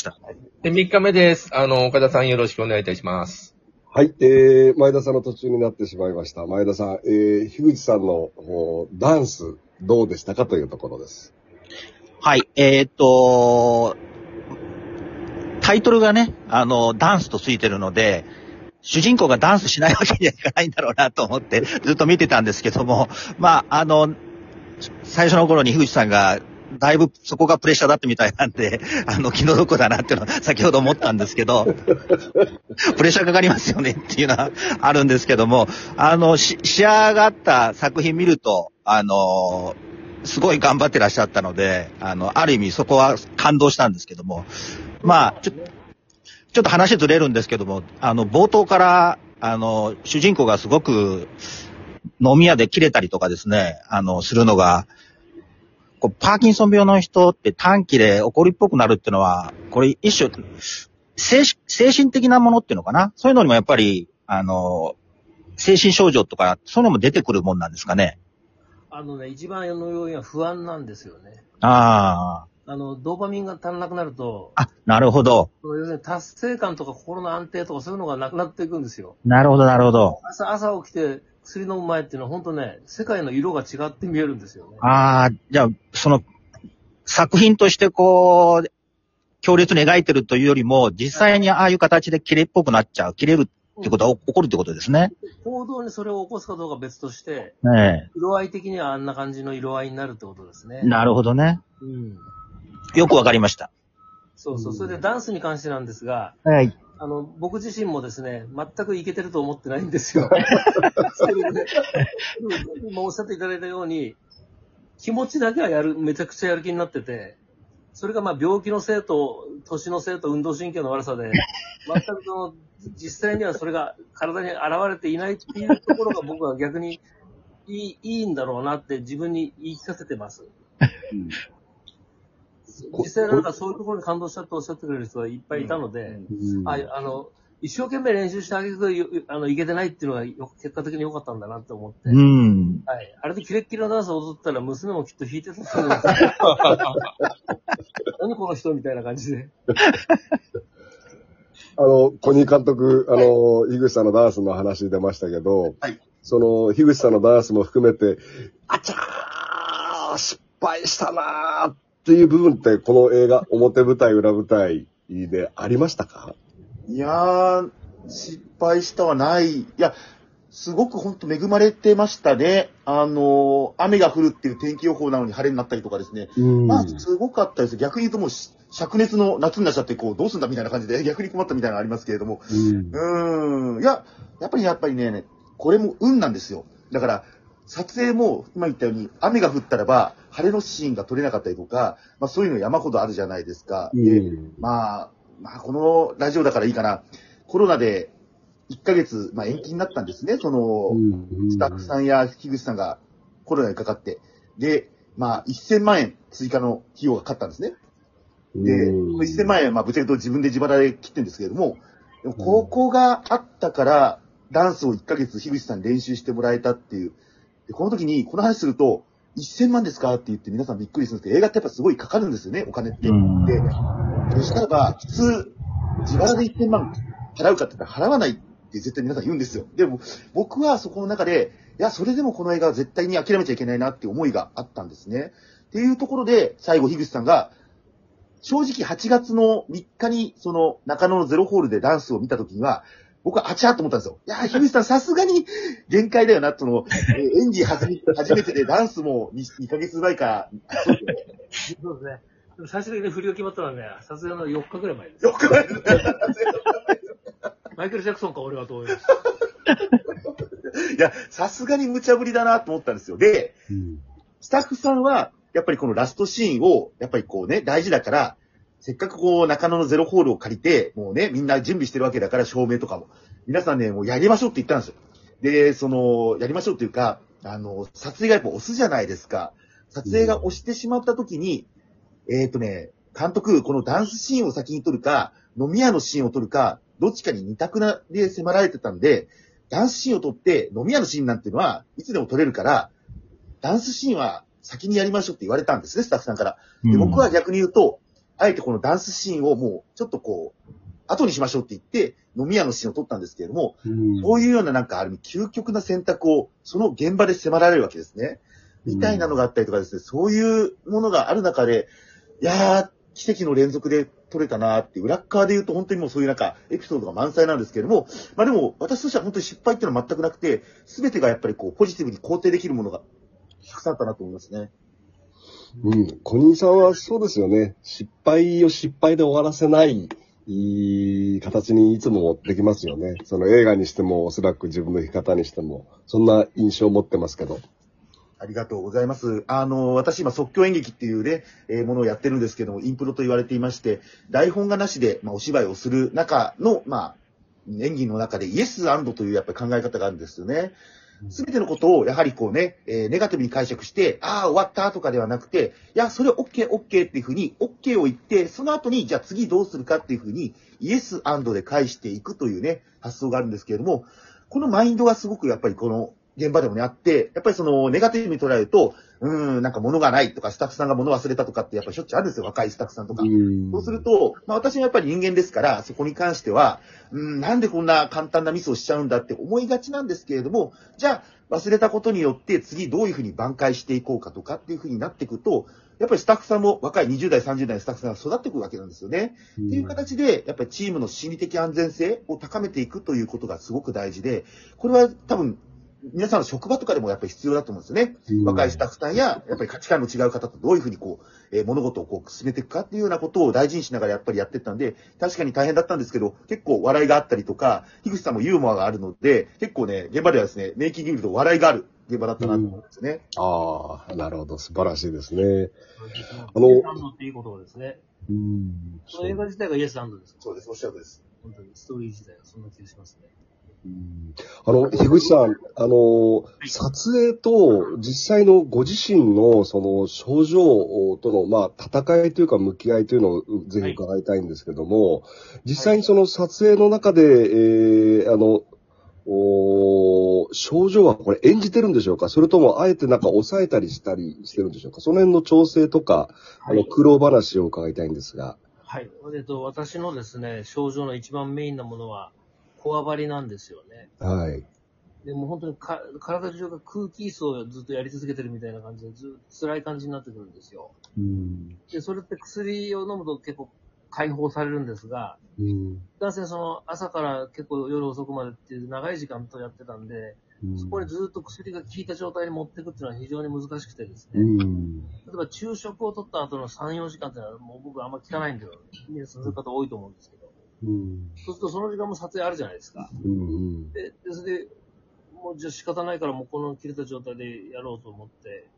した。で、3日目です。あの、岡田さんよろしくお願いいたします。はい、えー、前田さんの途中になってしまいました。前田さん、えー、樋口さんのおダンス、どうでしたかというところです。はい、えーっと、タイトルがね、あの、ダンスとついてるので、主人公がダンスしないわけにはいかないんだろうなと思ってずっと見てたんですけども、まあ、あの、最初の頃に樋口さんが、だいぶそこがプレッシャーだったみたいなんで、あの、気の毒だなっていうのは先ほど思ったんですけど、プレッシャーかかりますよねっていうのはあるんですけども、あの、し仕上がった作品見ると、あの、すごい頑張ってらっしゃったので、あの、ある意味そこは感動したんですけども、まあ、ちょちょっと話ずれるんですけども、あの、冒頭から、あの、主人公がすごく飲み屋で切れたりとかですね、あの、するのが、こうパーキンソン病の人って短期で怒りっぽくなるっていうのは、これ一種、精神精神的なものっていうのかな？そういうのにもやっぱり、あの、精神症状とか、そういうのも出てくるもんなんですかね？あのね、一番の要因は不安なんですよね。ああの、ドーパミンが足らなくなると、あ。あ、なるほど。要するに達成感とか心の安定とかそういうのがなくなっていくんですよ。なるほど、なるほど。朝、朝起きて薬飲む前っていうのは本当ね、世界の色が違って見えるんですよね。ああ、じゃあ、その、作品としてこう、強烈に描いてるというよりも、実際にああいう形で綺麗っぽくなっちゃう、切れるってことは起こるってことですね。行動にそれを起こすかどうかは別として、ね色合い的にはあんな感じの色合いになるってことですねえ。。なるほどね。うん。よくわかりました。そうそう。それでダンスに関してなんですが、はい。あの、僕自身もですね、全くいけてると思ってないんですよ。それで、今おっしゃっていただいたように、気持ちだけはやる、めちゃくちゃやる気になってて、それがまあ病気のせいと、年のせいと運動神経の悪さで、全くその、実際にはそれが体に現れていないっていうところが僕は逆にいい、いいんだろうなって自分に言い聞かせてます。うん実際なんかそういうところに感動したっておっしゃってくれる人がいっぱいいたので、うんああの、一生懸命練習してあげると、あの、いけてないっていうのがよ結果的に良かったんだなって思って。うん。はい。あれでキレッキレのダンスを踊ったら娘もきっと弾いてたと思うんですよ。何この人みたいな感じで。あの、コニー監督、あの、樋口さんのダンスの話出ましたけど、はいその、樋口さんのダンスも含めて、あちゃー失敗したなーっていう部分って、この映画、表舞台、裏舞台でありましたか？いやー、失敗したはない。いや、すごく本当恵まれてましたね。あのー、雨が降るっていう天気予報なのに晴れになったりとかですね。うんまあ、すごかったです。逆に言うともうし、灼熱の夏になっちゃって、こう、どうすんだみたいな感じで、逆に困ったみたいなのありますけれども。うんうーん。いや、やっぱりやっぱりね、これも運なんですよ。だから、撮影も今言ったように、雨が降ったらば、晴れのシーンが撮れなかったりとか、まあそういうの山ほどあるじゃないですか。でうんまあ、まあこのラジオだからいいかな。コロナで1ヶ月、まあ延期になったんですね。その、スタッフさんや樋口さんがコロナにかかって。で、まあ1000万円追加の費用がかかったんですね。で、その1000万円はまあぶっちゃけと自分で自腹で切ってるんですけれども、でもここがあったから、ダンスを1ヶ月樋口さんに練習してもらえたっていう。で、この時にこの話すると、1000万ですかって言って皆さんびっくりするんですけど、映画ってやっぱすごいかかるんですよね、お金って。うんで、そしたらば、普通、自腹で1000万払うかって言ったら払わないって絶対皆さん言うんですよ。でも、僕はそこの中で、いや、それでもこの映画は絶対に諦めちゃいけないなって思いがあったんですね。っていうところで、最後、樋口さんが、正直8月の3日に、その中野のゼロホールでダンスを見たときには、僕はあちゃーと思ったんですよ。いやー、樋口さんさすがに限界だよな、その、えー演技初め初めてでダンスも 2, 2ヶ月前か、そうですねそうですね。でも最終的に振りが決まったのはね、撮影の4日ぐらい前です。よくないですねマイケル・ジャクソンか俺はと思います。いや、さすがに無茶ぶりだなと思ったんですよ。で、スタッフさんは、やっぱりこのラストシーンを、やっぱりこうね、大事だから、せっかくこう中野のゼロホールを借りて、もうね、みんな準備してるわけだから、照明とかも。皆さんね、もうやりましょうって言ったんですよ。で、その、やりましょうっていうか、あの、撮影がやっぱ押すじゃないですか。撮影が押してしまった時に、えっ、とね、監督、このダンスシーンを先に撮るか、飲み屋のシーンを撮るか、どっちかに二択なで迫られてたんで、ダンスシーンを撮って、飲み屋のシーンなんていうのは、いつでも撮れるから、ダンスシーンは先にやりましょうって言われたんですね、スタッフさんから。で僕は逆に言うと、あえてこのダンスシーンをもう、ちょっとこう、後にしましょうって言って、飲み屋のシーンを撮ったんですけれども、うんこういうようななんかある意味究極な選択をその現場で迫られるわけですね。みたいなのがあったりとかですね、そういうものがある中で、いやー、奇跡の連続で撮れたなーって、裏っ側で言うと本当にもうそういうなんかエピソードが満載なんですけれども、まあでも私としては本当に失敗っていうのは全くなくて、すべてがやっぱりこうポジティブに肯定できるものがたくさんあったなと思いますね。うん。小兄さんはそうですよね。失敗を失敗で終わらせない、いい形にいつもできますよね。その映画にしても、おそらく自分の生き方にしても、そんな印象を持ってますけど。ありがとうございます。あの、私今即興演劇っていうね、えーものをやってるんですけども、インプロと言われていまして、台本がなしで、まあ、お芝居をする中の、まあ、演技の中でイエスアンドというやっぱり考え方があるんですよね。すべてのことを、やはりこうね、えーネガティブに解釈して、ああ、終わったとかではなくて、いや、それオッケーオッ、ケーっていうふうに、OK を言って、その後に、じゃあ次どうするかっていうふうに、イエスで返していくというね、発想があるんですけれども、このマインドがすごくやっぱりこの現場でもねあって、やっぱりそのネガティブに捉えると、うーん、なんか物がないとか、スタッフさんが物忘れたとかってやっぱりしょっちゅうあるんですよ、若いスタッフさんとか。んそうすると、まあ私もやっぱり人間ですから、そこに関しては、うん、なんでこんな簡単なミスをしちゃうんだって思いがちなんですけれども、じゃあ忘れたことによって次どういうふうに挽回していこうかとかっていうふうになっていくと、やっぱりスタッフさんも若い20代、30代のスタッフさんが育っていくわけなんですよね。っていう形で、やっぱりチームの心理的安全性を高めていくということがすごく大事で、これは多分、皆さんの職場とかでもやっぱり必要だと思うんですよね。うん若いスタッフさんや、やっぱり価値観の違う方とどういうふうにこう、えー物事をこう進めていくかっていうようなことを大事にしながらやっぱりやってったんで、確かに大変だったんですけど、結構笑いがあったりとか、樋口さんもユーモアがあるので、結構ね、現場ではですね、メイキング見ると笑いがある現場だったなと思うんですよね。ああ、なるほど。素晴らしいですね。あの、イエスアンドっていいことですね。うん。その映画自体がイエスアンドです。そうです、おっしゃるとです。本当に、ストーリー自体がそんな気がしますね。うん。あの、樋口さん、あの、撮影と実際のご自身のその症状との、まあ、戦いというか向き合いというのをぜひ伺いたいんですけども、実際にその撮影の中で、えー、あの、おー症状はこれ演じてるんでしょうか？それともあえてなんか抑えたりしたりしてるんでしょうか？その辺の調整とか、あの、苦労話を伺いたいんですが。はい。えっと、私のですね、症状の一番メインなものは、こわばりなんですよね。はい。でもう本当にか体中が空気椅子をずっとやり続けてるみたいな感じで、ずっと辛い感じになってくるんですよ。うん。で、それって薬を飲むと結構解放されるんですが、うん。男性その朝から結構夜遅くまでっていう長い時間とやってたんで、そこにずっと薬が効いた状態に持っていくっていうのは非常に難しくてですね。うん。例えば昼食を取った後の3、4時間っていうのはもう僕あんま聞かないんで、皆さんそういう方多いと思うんですけど。うん。そうするとその時間も撮影あるじゃないですか。うん。で、でそれで、もうじゃあ仕方ないからもうこの切れた状態でやろうと思って、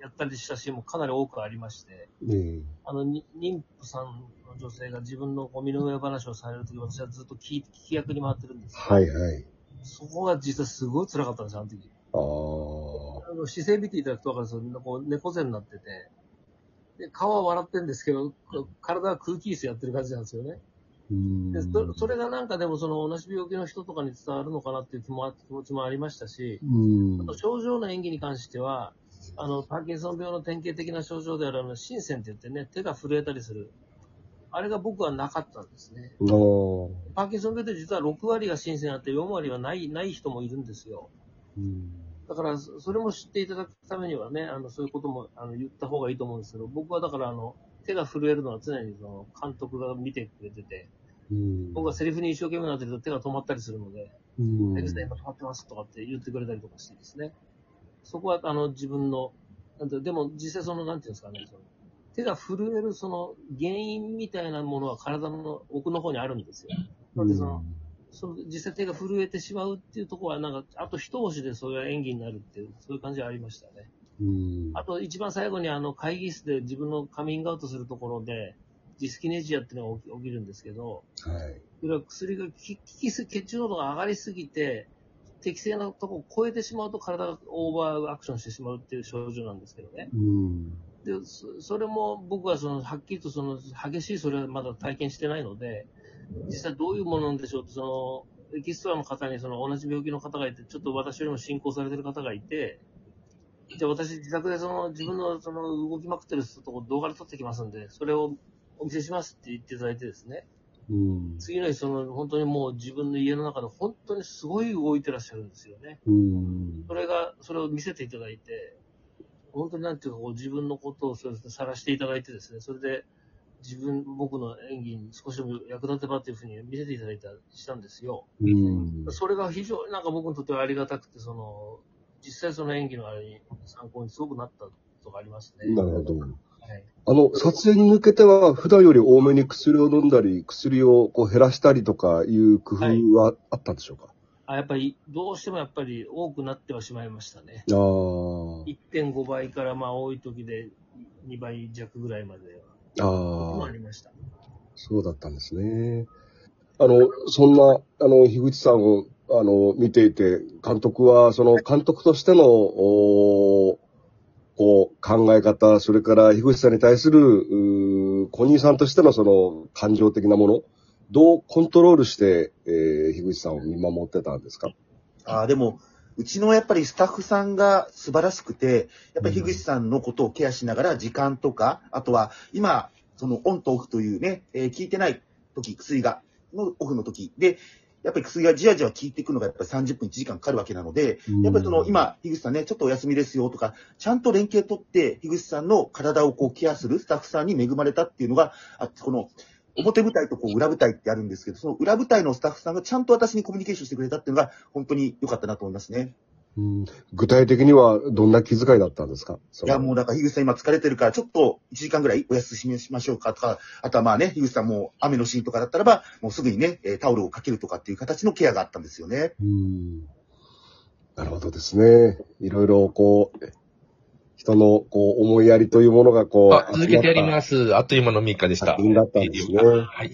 やったりしたシーンもかなり多くありまして、えあの、に妊婦さんの女性が自分のゴミの上話をされるとき、私はずっと聞聞き役に回ってるんですよはいはい。そこが実はすごい辛かったんですよ、あの時。ああ。あの姿勢見ていただくと分かるんですけど、こう猫背になってて、で、顔は笑ってるんですけど、こ体は空気椅子やってる感じなんですよね。うんでそそれがなんかでもその同じ病気の人とかに伝わるのかなっていう気も気持ちもありましたし、うんあと症状の演技に関しては、あの、パーキンソン病の典型的な症状であるあの、心線って言ってね、手が震えたりする。あれが僕はなかったんですね。パーキンソン病って実は6割が心線あって4割はない、ない人もいるんですよ。うんだから、そそれも知っていただくためにはね、あの、そういうことも、あの、言った方がいいと思うんですけど、僕はだから、あの、手が震えるのは常にその、監督が見てくれてて、うん僕がセリフに一生懸命なってると手が止まったりするので、うんエグゼ今止まってますとかって言ってくれたりとかしてですね。そこは、あの、自分の、なんてでも実際その、なんていうんですかね、その手が震えるその原因みたいなものは体の奥の方にあるんですよ。なのでその、その実際手が震えてしまうっていうところは、なんか、あと一押しでそういう演技になるっていう、そういう感じはありましたね。うんあと一番最後にあの会議室で自分のカミングアウトするところで、ディスキネジアっていうのが起き起きるんですけど、はい。それは薬が効き効きす、血中濃度が上がりすぎて、適正なとこを超えてしまうと体がオーバーアクションしてしまうっていう症状なんですけどね。うんで、そそれも僕はその、はっきりとその、激しいそれはまだ体験してないので、実際どういうものなんでしょうって、その、エキストラの方にその同じ病気の方がいて、ちょっと私よりも進行されてる方がいて、じゃあ私自宅でその自分のその動きまくってるとこ動画で撮ってきますんで、それをお見せしますって言っていただいてですね、うん。次の日その本当にもう自分の家の中で本当にすごい動いてらっしゃるんですよね。うん。それが、それを見せていただいて、本当になんていうかこう自分のことをそうですね、晒していただいてですね、それで自分、僕の演技に少しでも役立てばというふうに見せていただいた、したんですよ。うん。それが非常になんか僕にとってはありがたくて、その、実際その演技のあれに参考にすごくなったことがありますね。なるほど。はい。あの、撮影に向けては、普段より多めに薬を飲んだり、薬をこう減らしたりとかいう工夫はあったんでしょうか、あ、やっぱり、どうしてもやっぱり多くなってはしまいましたね。ああ。1.5倍からまあ多い時で2倍弱ぐらいまでは、もあああり、ました。そうだったんですね。あの、そんな、あの、樋口さんを、あの、見ていて、監督は、その、監督としての、おーこう、考え方、それから、樋口さんに対する、うー小兄さんとしての、その、感情的なもの、どうコントロールして、えー、樋口さんを見守ってたんですか？ああ、でも、うちのやっぱりスタッフさんが素晴らしくて、やっぱり樋口さんのことをケアしながら時間とか、あとは今、そのオンとオフというね、えー効いてない時、薬が、のオフの時。で、やっぱり薬がじわじわ効いていくのがやっぱり30分1時間かかるわけなので、やっぱりその今、樋口さんね、ちょっとお休みですよとか、ちゃんと連携取って、樋口さんの体をこうケアするスタッフさんに恵まれたっていうのがあこの表舞台とこう裏舞台ってあるんですけど、その裏舞台のスタッフさんがちゃんと私にコミュニケーションしてくれたっていうのが本当に良かったなと思いますね。うん具体的にはどんな気遣いだったんですか？いや、もうだから、樋口さん今疲れてるから、ちょっと1時間ぐらいお休みしましょうかとか、あとはまあね、樋口さんも雨のシーンとかだったらば、もうすぐにね、えータオルをかけるとかっていう形のケアがあったんですよね。うんなるほどですね。いろいろこう、人のこう思いやりというものがこう、あ、続けてやりす。ます。あっという間の3日でした。作品だったんですねはい。